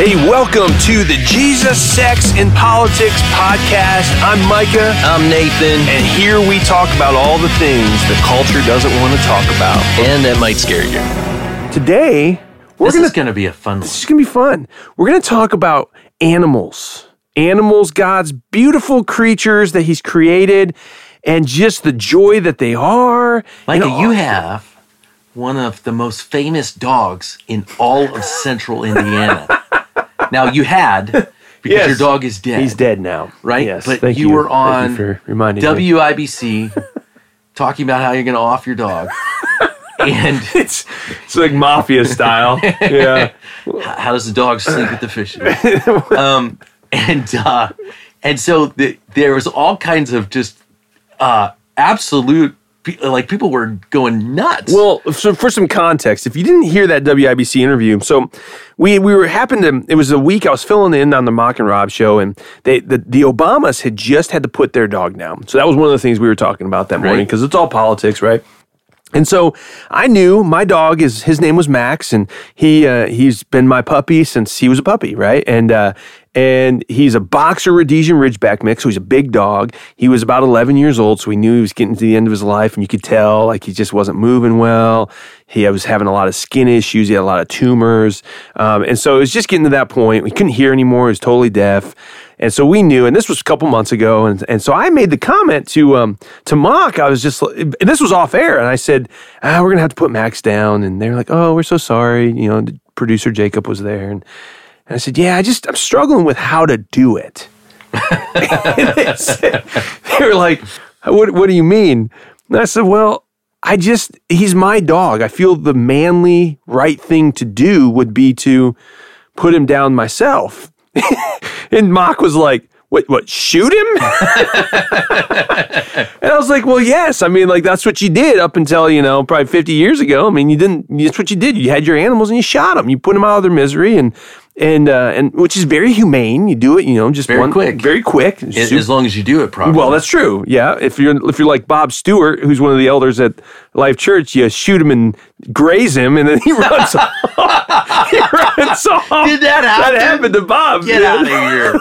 Hey, welcome to the Jesus, Sex, and Politics podcast. I'm Micah. I'm Nathan. And here we talk about all the things the culture doesn't want to talk about. And that might scare you. Today, we're this gonna, is going to be a fun one. This is going to be fun. We're going to talk about animals. Animals, God's beautiful creatures that He's created, and just the joy that they are. Micah, And all- you have one of the most famous dogs in all of central Indiana. now, you had, because Yes. your dog is dead. He's dead now. Right? Yes. But thank you you were on you for reminding me. WIBC talking about how you're going to off your dog. and It's it's like mafia style. yeah. how does the dog sleep with the fishes? um, and uh, and so the, there was all kinds of just uh, absolute like people were going nuts. Well, so for some context, if you didn't hear that WIBC interview, so we we were happened to it was a week I was filling in on the Mock and Rob show, and they the, the Obamas had just had to put their dog down. So that was one of the things we were talking about that morning Right. because it's all politics, right? And so I knew my dog is his name was Max, and he uh, he's been my puppy since he was a puppy, right? And uh, and he's a boxer Rhodesian Ridgeback mix, so he's a big dog. He was about 11 years old, so we knew he was getting to the end of his life, and you could tell like he just wasn't moving well. He was having a lot of skin issues. He had a lot of tumors, um, and so it was just getting to that point. We couldn't hear anymore. He was totally deaf. And so we knew, and this was a couple months ago, and, and so I made the comment to um, to Mock. I was just, and this was off air, and I said, ah, "We're gonna have to put Max down," and they're like, "Oh, we're so sorry." You know, producer Jacob was there, and, and I said, "Yeah, I just I'm struggling with how to do it." they, said, they were like, "What What do you mean?" And I said, "Well." I just, he's my dog. I feel the manly, right thing to do would be to put him down myself. and Mock was like, what, what, shoot him? and I was like, well, yes. I mean, like, that's what you did up until, you know, probably 50 years ago. I mean, you didn't, that's what you did. You had your animals and you shot them. You put them out of their misery and, and, uh, and which is very humane. You do it, you know, just Very one, quick. very quick. as, Super- as long as you do it properly. well, that's true. Yeah, if you're if you're like Bob Stewart, who's one of the elders at Life Church, you shoot him and graze him, and then he runs off. he runs off. Did that happen? That happened to Bob. Get dude. out of here.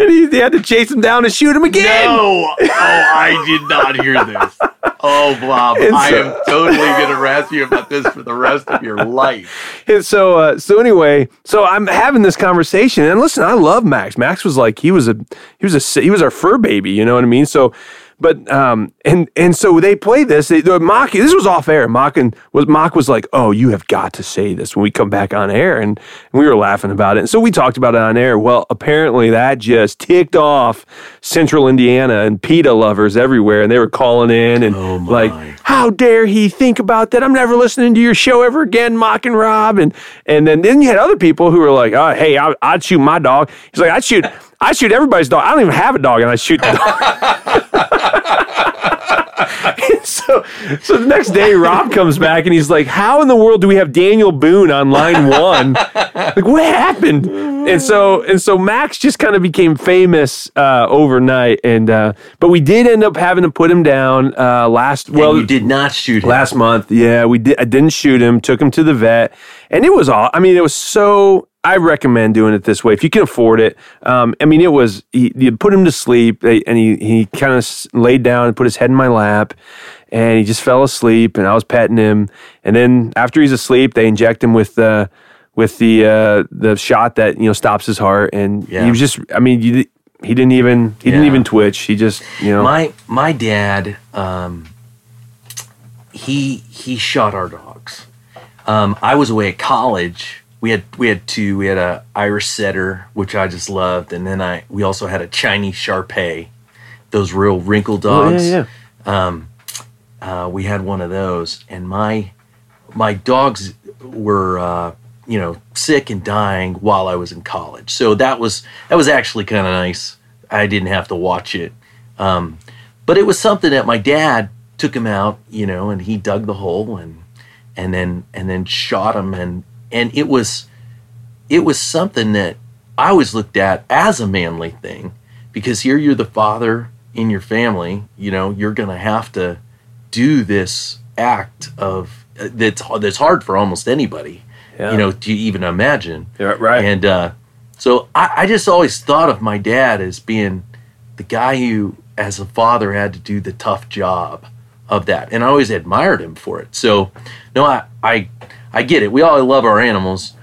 And he, they had to chase him down and shoot him again. No. Oh, I did not hear this. Oh, Bob. And I am totally going to harass you about this for the rest of your life. And so, uh, so anyway, so I'm having this conversation, and listen, I love Max. Max was like he was a he was a he was our fur baby, you know what I mean? So, but um, and and so they played this. They, they Mock. This was off air. Mock and was Mock was like, "Oh, you have got to say this when we come back on air," and, we were laughing about it. And so we talked about it on air. Well, apparently that just ticked off Central Indiana and PETA lovers everywhere, and they were calling in and Oh, like, how dare he think about that? I'm never listening to your show ever again, Mock and Rob. And and then, then you had other people who were like, oh, hey, I, I'd shoot my dog. He's like, I'd shoot, I shoot everybody's dog. I don't even have a dog, and I shoot the dog. so, so the next day, Rob comes back and he's like, "How in the world do we have Daniel Boone on line one? like, what happened?" And so, and so Max just kind of became famous uh, overnight. And uh, but we did end up having to put him down uh, last. Well, Well, you did not shoot him. last month. Yeah, we did. I didn't shoot him. Took him to the vet, and it was all. I mean, it was so. I recommend doing it this way if you can afford it. Um, I mean, it was. He, you put him to sleep, eh, and he he kind of laid down and put his head in my lap, and he just fell asleep. And I was petting him, and then after he's asleep, they inject him with the with the uh, the shot that you know stops his heart, and Yeah. he was just. I mean, you, he didn't even he didn't even twitch. He just you know. my my dad um he he shot our dogs um i was away at college we had we had two we had a irish setter which i just loved and then i we also had a chinese Shar-Pei, those real wrinkle Oh, dogs. yeah, yeah. uh, we had one of those and my my dogs were uh, you know sick and dying while i was in college. So that was that was actually kind of nice. I didn't have to watch it. Um, but it was something that my dad took him out you know and he dug the hole and and then and then shot him and and it was it was something that i always looked at as a manly thing because here you're the father in your family you know you're gonna have to do this act of uh, that's that's hard for almost anybody Yeah. You know, to even imagine? Yeah, right. And uh, so I, I just always thought of my dad as being the guy who, as a father, had to do the tough job of that, and I always admired him for it. So, no, I I I get it. We all love our animals,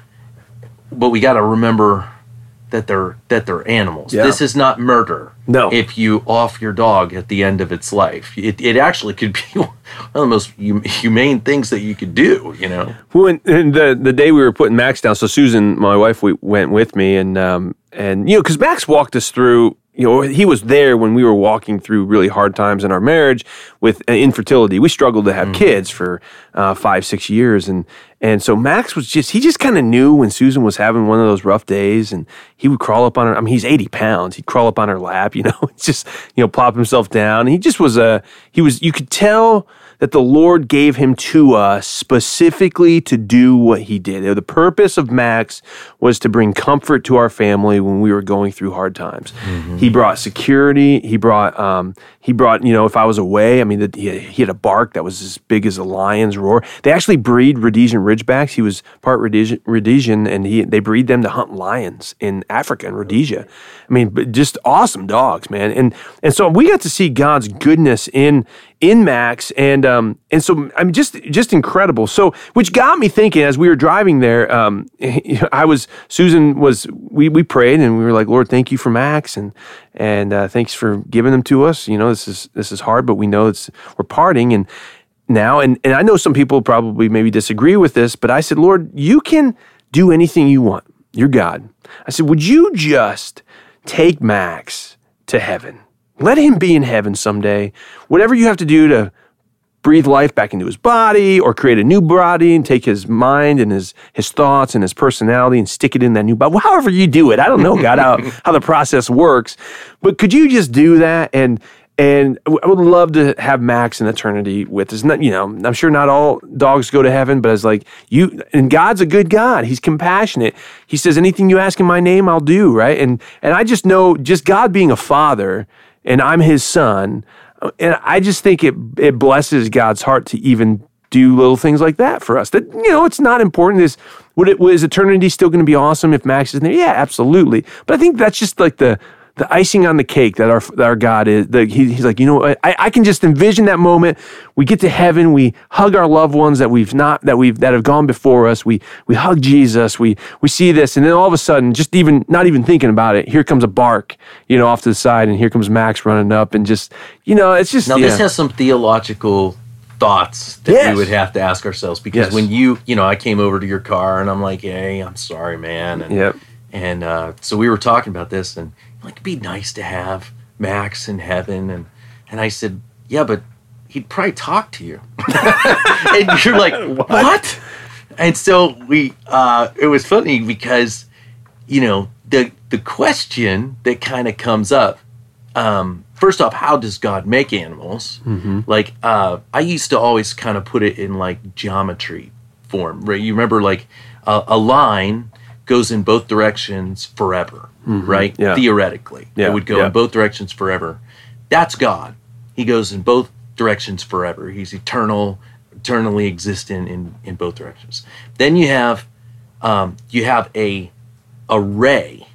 but we got to remember that they're that they're animals. Yeah. This is not murder. No. If you off your dog at the end of its life, it, it actually could be one of the most humane things that you could do. You know. When and the the day we were putting Max down, so Susan, my wife, we went with me, and um, and you know, because Max walked us through. You know, he was there when we were walking through really hard times in our marriage with uh, infertility. We struggled to have kids for uh, five, six years, and and so Max was just he just kind of knew when Susan was having one of those rough days, and he would crawl up on her. I mean, he's eighty pounds. He'd crawl up on her lap, you know, just you know, plop himself down. He just was a he was. You could tell that the Lord gave him to us specifically to do what he did. The purpose of Max was to bring comfort to our family when we were going through hard times. He brought security. He brought, um, he brought, you know, if I was away, I mean, the, he, he had a bark that was as big as a lion's roar. They actually breed Rhodesian Ridgebacks. He was part Rhodesian, Rhodesian and he, they breed them to hunt lions in Africa and Rhodesia. I mean, just awesome dogs, man. And, and so we got to see God's goodness in, in Max, and um, and so I mean, just just incredible. So, which got me thinking as we were driving there. Um, I was Susan was we we prayed and we were like, Lord, thank you for Max, and and uh, thanks for giving them to us. You know, this is this is hard, but we know it's we're parting and now, and and I know some people probably maybe disagree with this, but I said, Lord, you can do anything you want. You're God. I said, would you just take Max to heaven? Let him be in heaven someday. Whatever you have to do to breathe life back into his body or create a new body and take his mind and his his thoughts and his personality and stick it in that new body. However you do it. I don't know, God, how, how the process works. But could you just do that and and I would love to have Max in eternity with us. Not, you know, I'm sure not all dogs go to heaven, but it's like you and God's a good God. He's compassionate. He says, anything you ask in my name, I'll do, right? And and I just know just God being a father and I'm his son. And I just think it it blesses God's heart to even do little things like that for us. That you know, it's not important. Is would it was eternity still going to be awesome if Max is there? Yeah, absolutely. But I think that's just like the the icing on the cake that our that our God is. The, he, he's like, you know, I, I can just envision that moment. We get to heaven, we hug our loved ones that we've not that we've that have gone before us. We we hug Jesus. We we see this, and then all of a sudden, just even not even thinking about it, here comes a bark, you know, off to the side, and here comes Max running up, and just you know, it's just Now yeah. this has some theological thoughts that Yes. we would have to ask ourselves because Yes. when you you know I came over to your car and I'm like, hey, I'm sorry, man. And, Yep. And uh, so we were talking about this and like it'd be nice to have Max in heaven and and I said, yeah, but he'd probably talk to you. and you're like, what? And so we uh, it was funny because you know the the question that kind of comes up um, first off, how does God make animals? Like, uh, I used to always kind of put it in like geometry form, right? You remember, like, a, a line goes in both directions forever, right? Yeah. Theoretically, Yeah, it would go yeah. in both directions forever. That's God. He goes in both directions forever. He's eternal, eternally existent in in both directions. Then you have um, you have a array,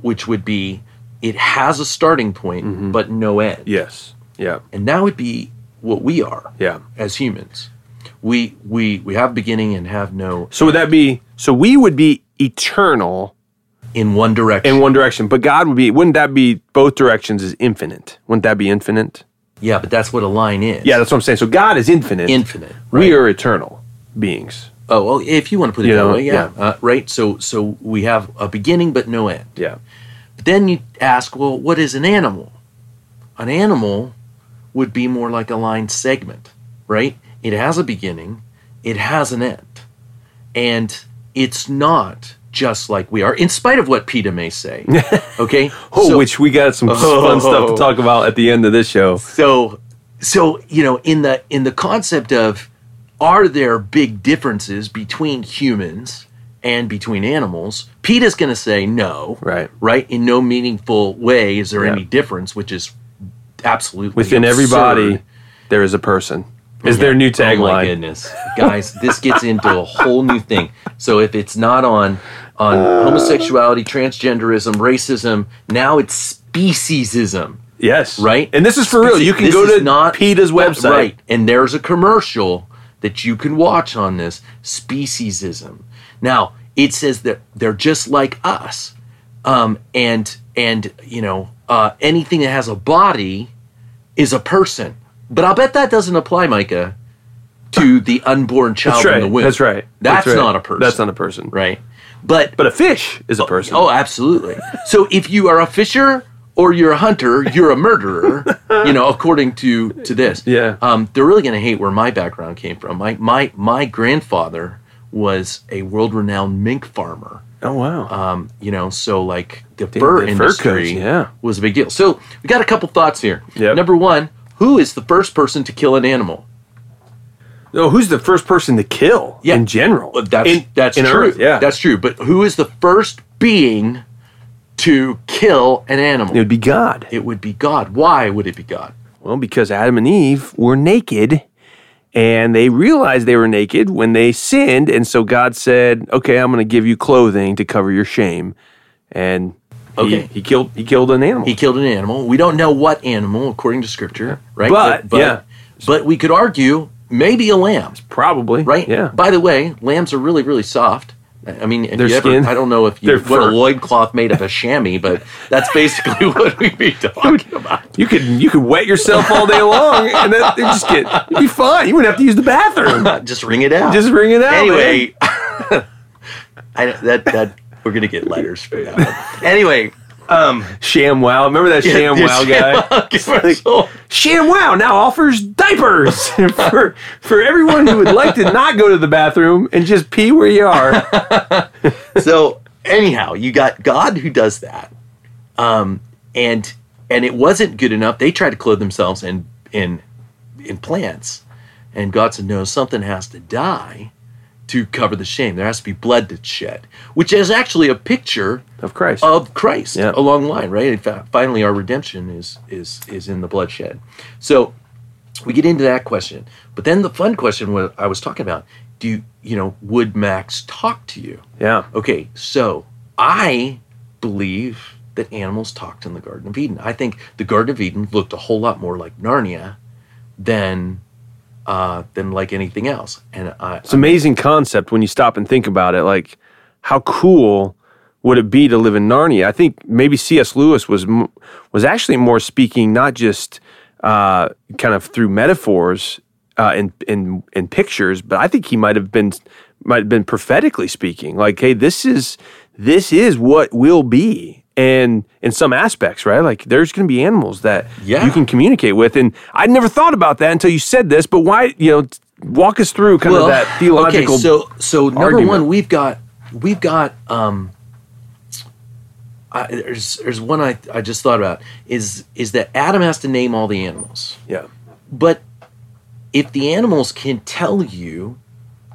which would be it has a starting point Mm-hmm. but no end, Yes. Yeah. and that would be what we are Yeah. as humans. We we we have beginning and have no So would that be so we would be eternal in one direction. in one direction, but God would be wouldn't that be both directions is infinite? Wouldn't that be infinite? yeah, but that's what a line is. Yeah, that's what I'm saying. So God is infinite. infinite. We are eternal beings. Oh well, if you want to put it You that know, way, yeah, yeah. Uh, right. So so we have a beginning but no end. Yeah. But then you ask, well, what is an animal? An animal would be more like a line segment, right? It has a beginning, it has an end. And it's not just like we are, in spite of what PETA may say. Okay? Oh, So- which we got some fun stuff to talk about at the end of this show. so so you know in the in the concept of are there big differences between humans and between animals PETA's going to say no Right. right in no meaningful way is there Yeah. any difference which is absolutely Within absurd. everybody, there is a person. Is their new tagline? Oh my goodness, guys, this gets into a whole new thing. So if it's not on on homosexuality, transgenderism, racism, now it's speciesism, yes. right? And this is for real. You can go to not PETA's website. right? And there's a commercial that you can watch on this speciesism. Now it says that they're just like us, um, and and you know uh, anything that has a body is a person. But I'll bet that doesn't apply, Micah, to the unborn child That's in the womb. That's right. That's, right. not a person. That's not a person. right. But But a fish is a person. Oh, absolutely. so if you are a fisher or you're a hunter, you're a murderer. you know, according to to this. Yeah. Um, they're really going to hate where my background came from. My my my grandfather was a world-renowned mink farmer. Oh, wow. Um, you know, so like the fur the fur industry coats, yeah. was a big deal. So we got a couple thoughts here. Yep. Number one, who is the first person to kill an animal? no, who's the first person to kill Yeah. in general? That's In- that's in true. Earth, yeah. that's true. But who is the first being to kill an animal? it would be God. It would be God. Why would it be God? Well, because Adam and Eve were naked and they realized they were naked when they sinned. And so God said, okay, I'm going to give you clothing to cover your shame. And Okay. he killed he killed an animal. He killed an animal. We don't know what animal, according to Scripture, right? But, yeah. but we could argue maybe a lamb, Probably. right? Yeah. By the way, lambs are really, really soft. I mean, if Their you ever, skin. I don't know if you what a loincloth made of a chamois, but that's basically what we'd be talking about. You could you could wet yourself all day long and then it'd just get you'd be fine. You wouldn't have to use the bathroom. Just wring it out. Just wring it out. anyway, I, that that we're gonna get letters for that. Anyway, um, Sham Wow. Remember that Sham the Wow guy? commercial. Sham Wow now offers diapers for for everyone who would like to not go to the bathroom and just pee where you are. so anyhow, you got God who does that, um, and and it wasn't good enough. They tried to clothe themselves in in in plants, and God said, "No, something has to die to cover the shame. There has to be blood that's shed," which is actually a picture Of Christ. of Christ Yeah. along the line, right? In fact, finally, our redemption is is is in the bloodshed. So we get into that question, but then the fun question what I was talking about: Do you, you know would Max talk to you? yeah. Okay, so I believe that animals talked in the Garden of Eden. I think the Garden of Eden looked a whole lot more like Narnia than uh, than like anything else. And I, It's an amazing concept when you stop and think about it. Like, how cool would it be to live in Narnia? I think maybe C.S. Lewis was was actually more speaking not just uh, kind of through metaphors uh, and in in pictures, but I think he might have been might have been prophetically speaking. Like, hey, this is this is what will be. And in some aspects, right? Like there's going to be animals that Yeah. you can communicate with, and I'd never thought about that until you said this. But why, you know, walk us through kind of that theological. Okay, so so number argument. one, we've got we've got um. I, there's there's one I I just thought about is is that Adam has to name all the animals, yeah, but if the animals can tell you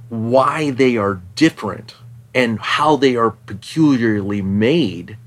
why they are different and how they are peculiarly made,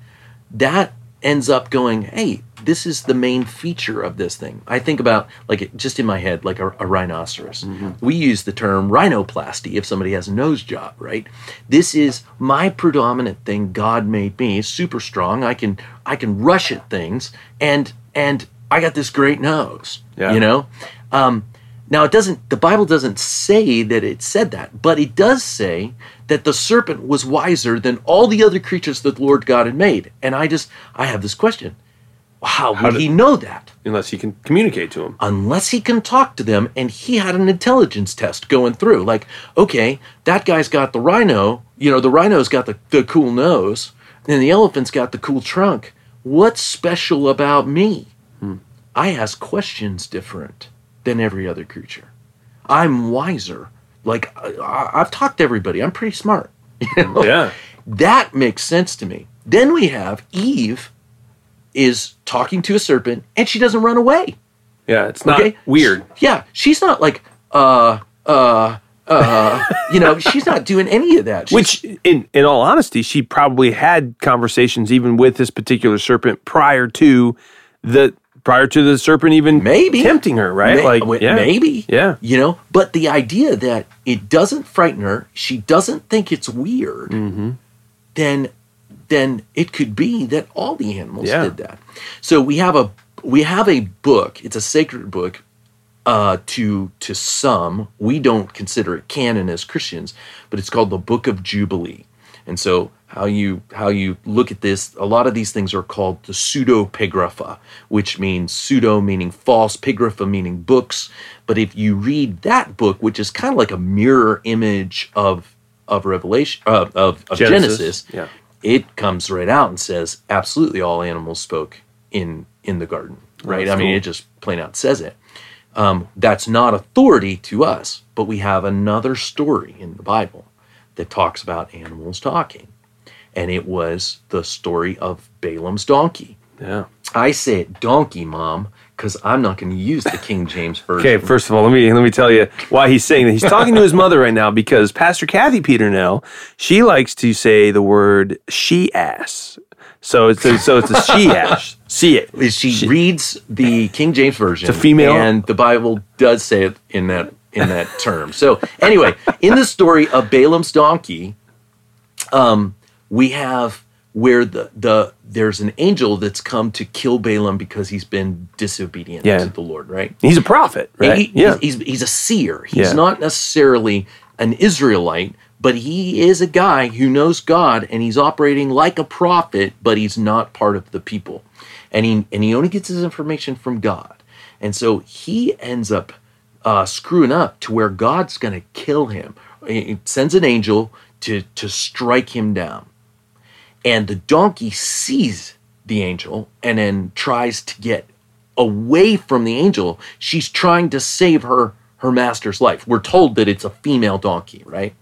that ends up going, hey, this is the main feature of this thing. I think about, like, just in my head, like a, a rhinoceros. We use the term rhinoplasty if somebody has a nose job, right? This is my predominant thing God made me, super strong. I can I can rush at things and and I got this great nose. Yeah. You know? Um, now it doesn't the Bible doesn't say that it said that, but it does say that the serpent was wiser than all the other creatures that the Lord God had made. And I just I have this question. How would did- he know that? unless he can communicate to them. Unless he can talk to them and he had an intelligence test going through. Like, okay, that guy's got the rhino, you know, the rhino's got the, the cool nose, and the elephant's got the cool trunk. What's special about me? Hmm. I ask questions different than every other creature. I'm wiser. Like I, I've talked to everybody. I'm pretty smart. You know? Yeah, That makes sense to me. Then we have Eve is talking to a serpent and she doesn't run away. yeah, it's not Okay? weird. Yeah, she's not like uh uh uh you know, she's not doing any of that. She's- Which, in in all honesty, she probably had conversations even with this particular serpent prior to the prior to the serpent even Maybe. tempting her, right? May- like, w- yeah. maybe. Yeah. You know, but the idea that it doesn't frighten her, she doesn't think it's weird, Mm-hmm. then then it could be that all the animals Yeah. did that. So we have a we have a book. It's a sacred book. Uh, to to some, we don't consider it canon as Christians, but it's called the Book of Jubilee. And so how you how you look at this, a lot of these things are called the pseudepigrapha, which means pseudo meaning false, pigrapha meaning books. But if you read that book, which is kind of like a mirror image of of Revelation uh, of, of Genesis, Genesis, yeah. it comes right out and says absolutely all animals spoke in in the garden. Right? that's I mean, cool. it just plain out says it. Um, that's not authority to us, but we have another story in the Bible that talks about animals talking. And it was the story of Balaam's donkey. Yeah. I say it donkey, mom, because I'm not going to use the King James version. Okay, first of all, let me let me tell you why he's saying that. He's talking to his mother right now because Pastor Kathy Peternell, she likes to say the word she ass. So it's a, so it's a she ass. See it. Is she, reads the King James version. It's a female- and the Bible does say it in that in that term. So anyway, in the story of Balaam's donkey, um, we have where the the there's an angel that's come to kill Balaam because he's been disobedient Yeah. to the Lord, right? He's a prophet, right? He- yeah. he's, he's, he's a seer. He's Yeah. not necessarily an Israelite, but he is a guy who knows God and he's operating like a prophet, but he's not part of the people. And he, and he only gets his information from God. And so he ends up uh, screwing up to where God's going to kill him. He sends an angel to, to strike him down. And the donkey sees the angel and then tries to get away from the angel. She's trying to save her her master's life. We're told that it's a female donkey, right?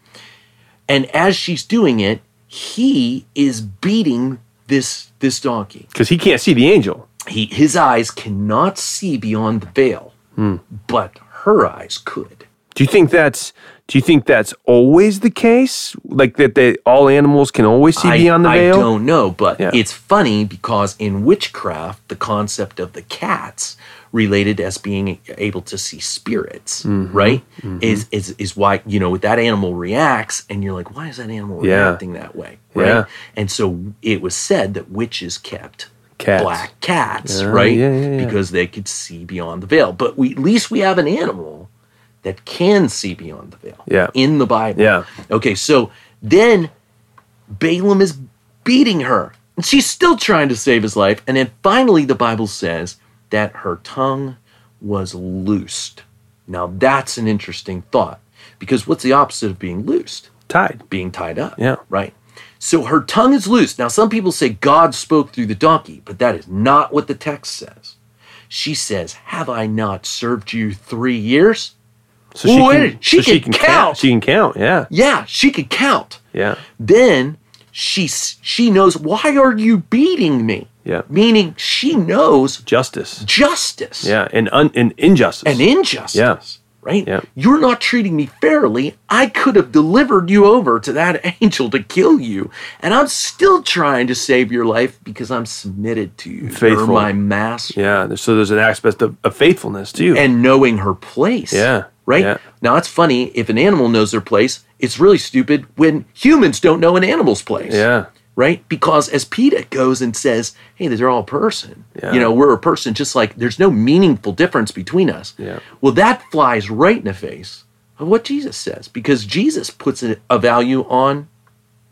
And as she's doing it, he is beating this this donkey. Because he can't see the angel. He his eyes cannot see beyond the veil, hmm. but her eyes could. Do you think that's do you think that's always the case? Like that they all animals can always see I, beyond the veil? I don't know, but Yeah. it's funny because in witchcraft, the concept of the cats related as being able to see spirits, Mm-hmm. right? Is is is why you know that animal reacts, and you're like, why is that animal Yeah. reacting that way, right? Yeah. And so it was said that witches kept Cats. black cats, Yeah, right? yeah, yeah. Because they could see beyond the veil. But we at least we have an animal that can see beyond the veil. Yeah. In the Bible. Yeah. Okay, so then Balaam is beating her. And she's still trying to save his life. And then finally, the Bible says that her tongue was loosed. Now, that's an interesting thought because what's the opposite of being loosed? Tied. Being tied up. Yeah. Right? So her tongue is loose. Now, some people say God spoke through the donkey, but that is not what the text says. She says, Have I not served you three years? So she Wait, can, she so can count. She can count. Yeah. Yeah, she could count. Yeah. then she she knows why are you beating me Yeah. meaning she knows Justice. justice Yeah. And un, and injustice. and injustice Yeah. right Yeah. you're not treating me fairly i could have delivered you over to that angel to kill you and i'm still trying to save your life because i'm submitted to you you're my master yeah. So there's an aspect of, of faithfulness too. and knowing her place Yeah, right yeah. now it's funny if an animal knows their place it's really stupid when humans don't know an animal's place yeah. right? Because as PETA goes and says, hey, they're all a person. Yeah. You know, we're a person just like there's no meaningful difference between us. Yeah. Well, that flies right in the face of what Jesus says because Jesus puts a, a value on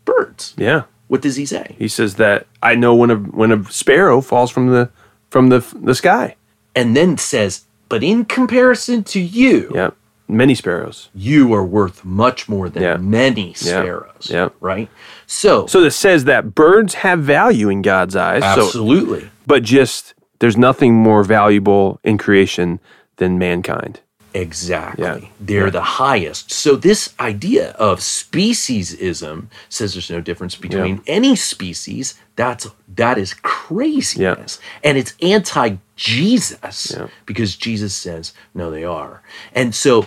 birds. Yeah. What does he say? He says that I know when a when a sparrow falls from the from the the sky. And then says, but in comparison to you, Yeah. Many sparrows. you are worth much more than Yeah. many sparrows. Yeah. Right? So, So this says that birds have value in God's eyes. So absolutely. but just there's nothing more valuable in creation than mankind. Exactly. Yeah. They're Yeah. the highest. So this idea of speciesism says there's no difference between any species. That's that is craziness. And it's anti-Jesus Yeah. because Jesus says no they are. And so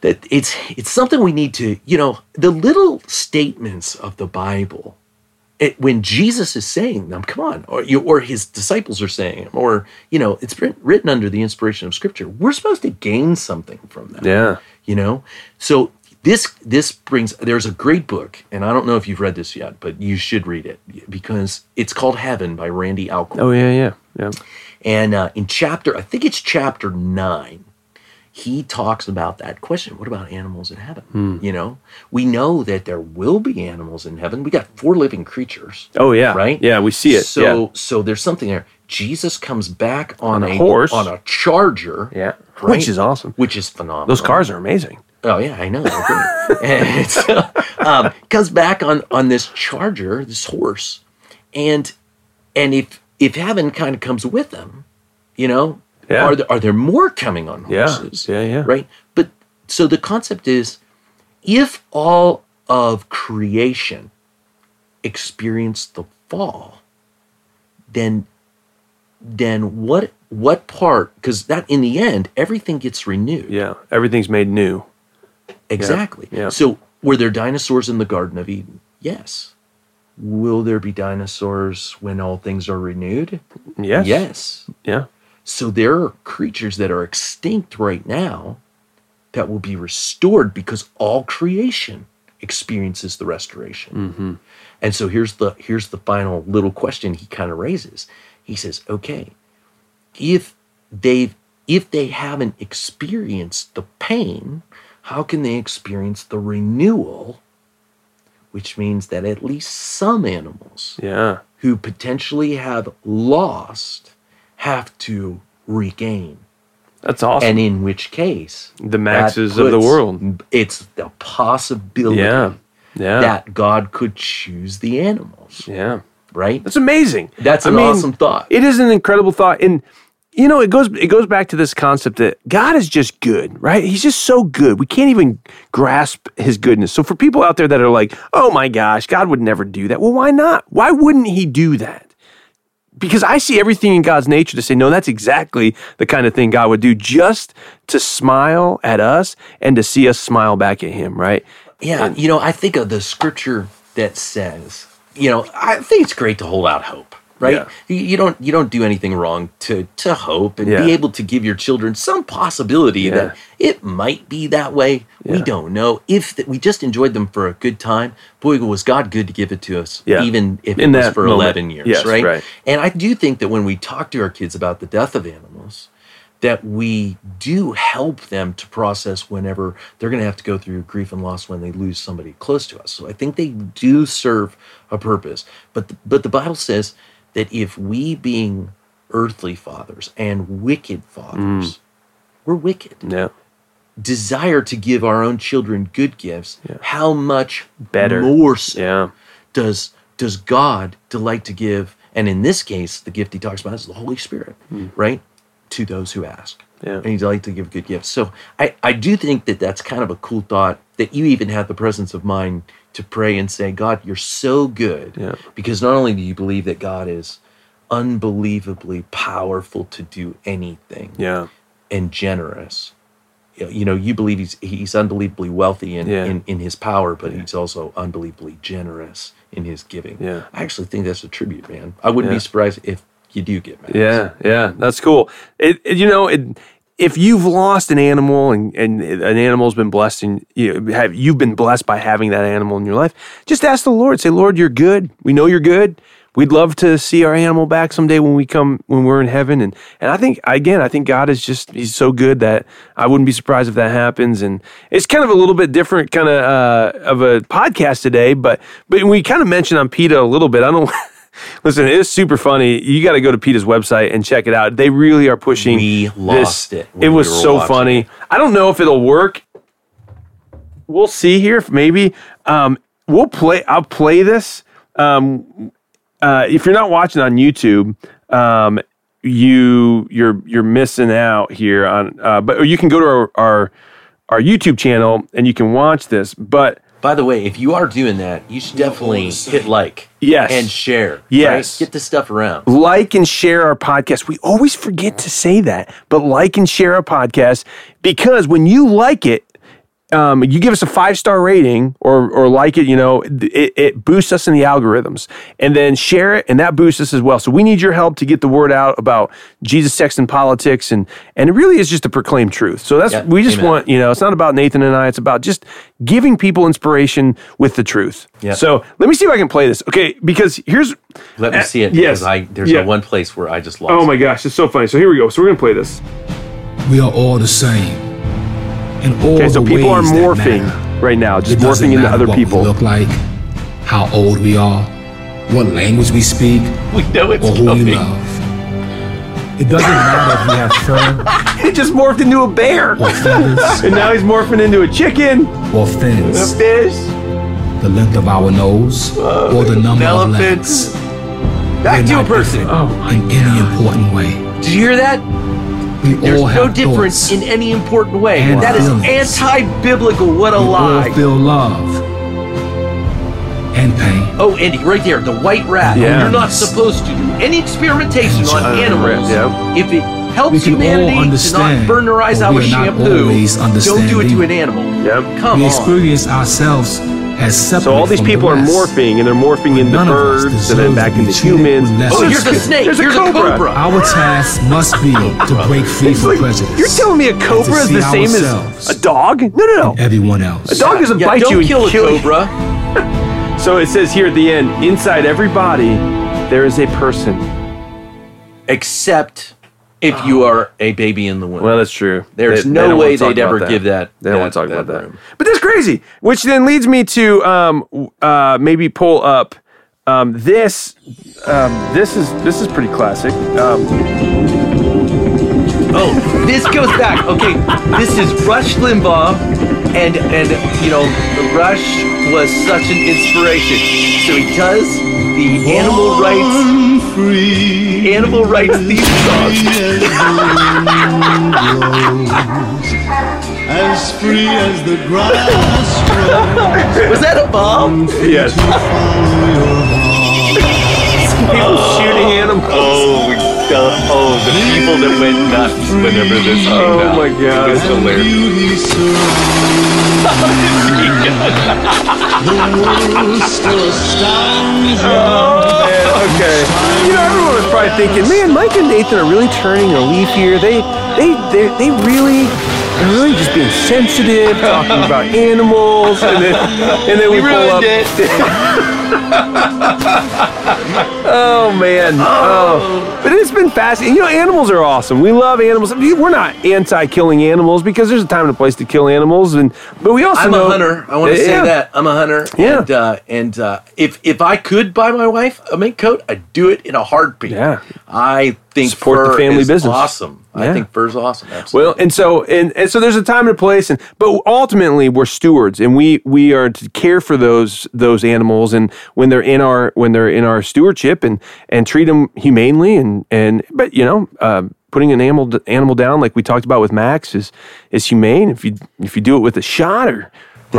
that it's it's something we need to, you know, the little statements of the Bible it, when Jesus is saying them, come on, or you, or his disciples are saying them, or you know, it's written under the inspiration of Scripture. We're supposed to gain something from that. Yeah. You know, so this this brings. There's a great book, and I don't know if you've read this yet, but you should read it because it's called Heaven by Randy Alcorn. Oh yeah, yeah, yeah. And uh, in chapter, I think it's chapter nine, he talks about that question. What about animals in heaven? Hmm. You know, we know that there will be animals in heaven. We got four living creatures. Oh yeah, Right? Yeah, we see it. So, yeah. so there's something there. Jesus comes back on, On a horse. on a charger. yeah, right? which is awesome. Which is phenomenal. Those cars are amazing. Oh yeah, I know. And so, um, comes back on on this charger, this horse, and and if if heaven kind of comes with them, you know, Yeah. are there are there more coming on horses? Yeah, yeah, yeah. Right. But so the concept is, if all of creation experienced the fall, then then what what part? Because that in the end, everything gets renewed. Yeah, everything's made new. Exactly. yeah. So, were there dinosaurs in the Garden of Eden? Yes. Will there be dinosaurs when all things are renewed? Yes. Yes. Yeah. So, there are creatures that are extinct right now that will be restored because all creation experiences the restoration. Mm-hmm. And so here's the here's the final little question he kind of raises. He says, "Okay, if they've if they haven't experienced the pain, how can they experience the renewal? Which means that at least some animals Yeah. who potentially have lost have to regain. That's awesome. And in which case, the maxes of the world. It's the possibility Yeah. Yeah. that God could choose the animals, yeah. right? That's amazing. That's I an mean, awesome thought. It is an incredible thought. And you know, it goes it goes back to this concept that God is just good, right? He's just so good. We can't even grasp his goodness. So for people out there that are like, "Oh my gosh, God would never do that." Well, why not? Why wouldn't he do that? Because I see everything in God's nature to say, "No, that's exactly the kind of thing God would do just to smile at us and to see us smile back at him," right? Yeah, you know, I think of the scripture that says, you know, I think it's great to hold out hope, right? Yeah. You, don't you don't do anything wrong to to hope and Yeah. be able to give your children some possibility Yeah. that it might be that way. We don't know if that we just enjoyed them for a good time. Boy, was God good to give it to us, even if In it was for moment. eleven years, Yes, right? right. And I do think that when we talk to our kids about the death of animals, that we do help them to process whenever they're going to have to go through grief and loss when they lose somebody close to us. So I think they do serve a purpose. But the, but the Bible says that if we being earthly fathers and wicked fathers, mm. we're wicked. Yeah. Desire to give our own children good gifts, how much Better. more so Yeah. does does God delight to give? And in this case, the gift he talks about is the Holy Spirit, hmm. right? To those who ask. Yeah. And he delights to give good gifts. So I, I do think that that's kind of a cool thought that you even have the presence of mind to pray and say, God, you're so good. Yeah. Because not only do you believe that God is unbelievably powerful to do anything Yeah. and generous. You know, you believe he's he's unbelievably wealthy in, Yeah. in, in his power, but he's also unbelievably generous in his giving. Yeah. I actually think that's a tribute, man. I wouldn't Yeah. be surprised if you do get mad. Yeah, yeah, that's cool. It, it- you know, it, if you've lost an animal and, and an animal's been blessed and you have you've been blessed by having that animal in your life, just ask the Lord. Say, Lord, you're good. We know you're good. We'd love to see our animal back someday when we come when we're in heaven. And and I think again, I think God is just He's so good that I wouldn't be surprised if that happens. And it's kind of a little bit different kind of uh, of a podcast today, but but we kind of mentioned on PETA a little bit. I don't. Listen, it's super funny. You got to go to PETA's website and check it out. They really are pushing. We lost it It was we so funny. I don't know if it'll work. We'll see here. if Maybe um, we'll play. I'll play this. Um, uh, if you're not watching on YouTube, um, you you're you're missing out here on. Uh, but or you can go to our, our our YouTube channel and you can watch this. But By the way, if you are doing that, you should definitely hit like Yes. and share. Yes. right? Get this stuff around. like and share our podcast. We always forget to say that, but like and share our podcast because when you like it, um, you give us a five star rating or or like it, you know, it, it boosts us in the algorithms, and then share it, and that boosts us as well. So we need your help to get the word out about Jesus, sex, and politics, and and it really is just to proclaim truth. So that's Yeah, we just amen. want, you know, it's not about Nathan and I. It's about just giving people inspiration with the truth. Yeah. So let me see if I can play this. Okay, because here's Let me Uh, see it. yes. I there's Yeah. a one place where I just lost. oh my gosh, it's so funny. So here we go. So we're gonna play this. We are all the same. In all Okay, so the people are ways that morphing right now, just It morphing into other what people. We look like, how old we are, what language we speak, We know it's or who we love. It doesn't matter if we have fur He just morphed into a bear, or feathers and now he's morphing into a chicken, or a fins, fish. the length of our nose, uh, or the number of Elephants. legs. Back to a not person. different oh In any important way. Did you hear that? We There's all no difference in any important way. And that is feelings. anti-biblical. What a we lie. all feel love and pain. Oh, Andy, right there, the white rat. Yeah. You're not supposed to do any experimentation on Uh, animals yeah. if it We helps can all humanity to not understand, burn their eyes out we with are not shampoo. always Don't do it to an animal. Yep. Come we on. experience ourselves as separate. So all these from the people are morphing, and they're morphing into None birds, and then back into humans. Oh, here's a- snake. there's a here's a cobra. cobra. Our task must be to break free from like, prejudice. you're telling me a cobra is the same as a dog? No, no, no. everyone else. A dog doesn't yeah, bite don't you and kill a kill you. cobra. So it says here at the end, inside every body, there is a person. Except if you are a baby in the womb. Well, that's true. There's They- they no don't way they'd about ever give that- They don't that- want to talk about that that. room. But that's crazy. Which then leads me to um, uh, maybe pull up um, this. Um, this is this is pretty classic. Um, Oh, this goes back. Okay, this is Rush Limbaugh, and and you know, Rush was such an inspiration. So he does the animal rights, the animal rights theme song. as free as the grass grows. Was that a bomb? yes. oh, the people that went nuts whenever this came Oh out. my God. It was hilarious. Beauty surrounds the world still astounds Okay. You know, everyone was probably thinking, man, Mike and Nathan are really turning a leaf here. They, they, they, they really, they're really just being sensitive, talking about animals, and then, and then we pull up. it. Oh man. Oh. But it's been fascinating. You know, animals are awesome. We love animals. I mean, We're not anti-killing animals because there's a time and a place to kill animals, and but we also I'm know a hunter. I want to say that I'm a hunter. Yeah. And, uh, and uh, if if I could buy my wife a mink coat, I'd do it in a heartbeat. Yeah. I think Support the family business. Awesome. I Yeah. think fur's awesome. Absolutely. Well, and so and, and so there's a time and a place, and but ultimately we're stewards, and we we are to care for those those animals, and when they're in our when they're in our stewardship, and and treat them humanely, and and but you know. Um, Putting an animal animal down, like we talked about with Max, is is humane. If you if you do it with a shot, or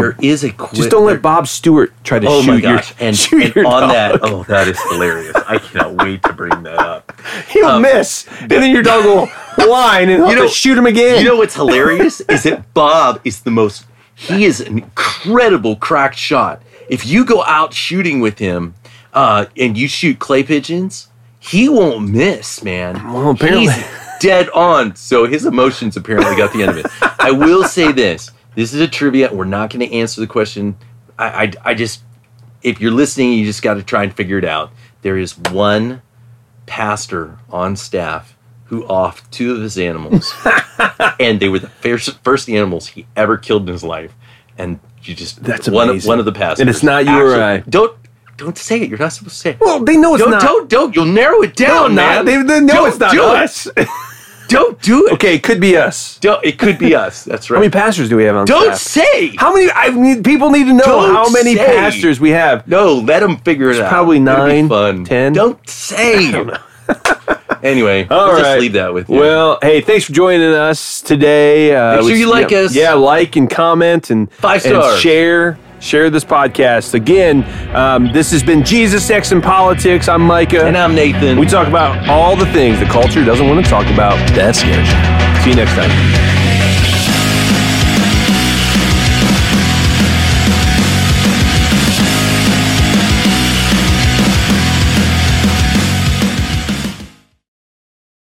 there is a quick, just don't let Bob Stewart try to Oh shoot my gosh! your and, shoot and your on dog. that, oh, that is hilarious! I cannot wait to bring that up. he'll miss, and then your dog will whine, and you know- shoot him again. You know what's hilarious is that Bob is the most. He is an incredible cracked shot. If you go out shooting with him, uh, and you shoot clay pigeons, he won't miss, man. Well, apparently- He's dead on. So his emotions apparently got the end of it. I will say this: this is a trivia. We're not going to answer the question. I, I, I just, if you're listening, you just got to try and figure it out. There is one pastor on staff who offed two of his animals, and they were the first, first animals he ever killed in his life. And you just That's one amazing. of one of the pastors. And it's not you or I. Don't don't say it. You're not supposed to say it. well, they know it's don't, not. don't don't you'll narrow it no, down, not. man. They, they know Don't it's not do it. Don't do it. okay, it could be us. Don't, it could be us. That's right. How many pastors do we have on staff? Don't staff? say. How many? I need people need to know Don't how many say. pastors we have. No, let them figure it out. probably It'll be nine, fun. 10. Don't say. anyway, All we'll right. just leave that with you. Well, hey, thanks for joining us today. Uh, Make sure we- you like us. Yeah, like and comment and Five and stars. share. Share this podcast again. Um, this has been Jesus, Sex, and Politics. I'm Micah. and I'm Nathan. we talk about all the things the culture doesn't want to talk about. That's good. See you next time.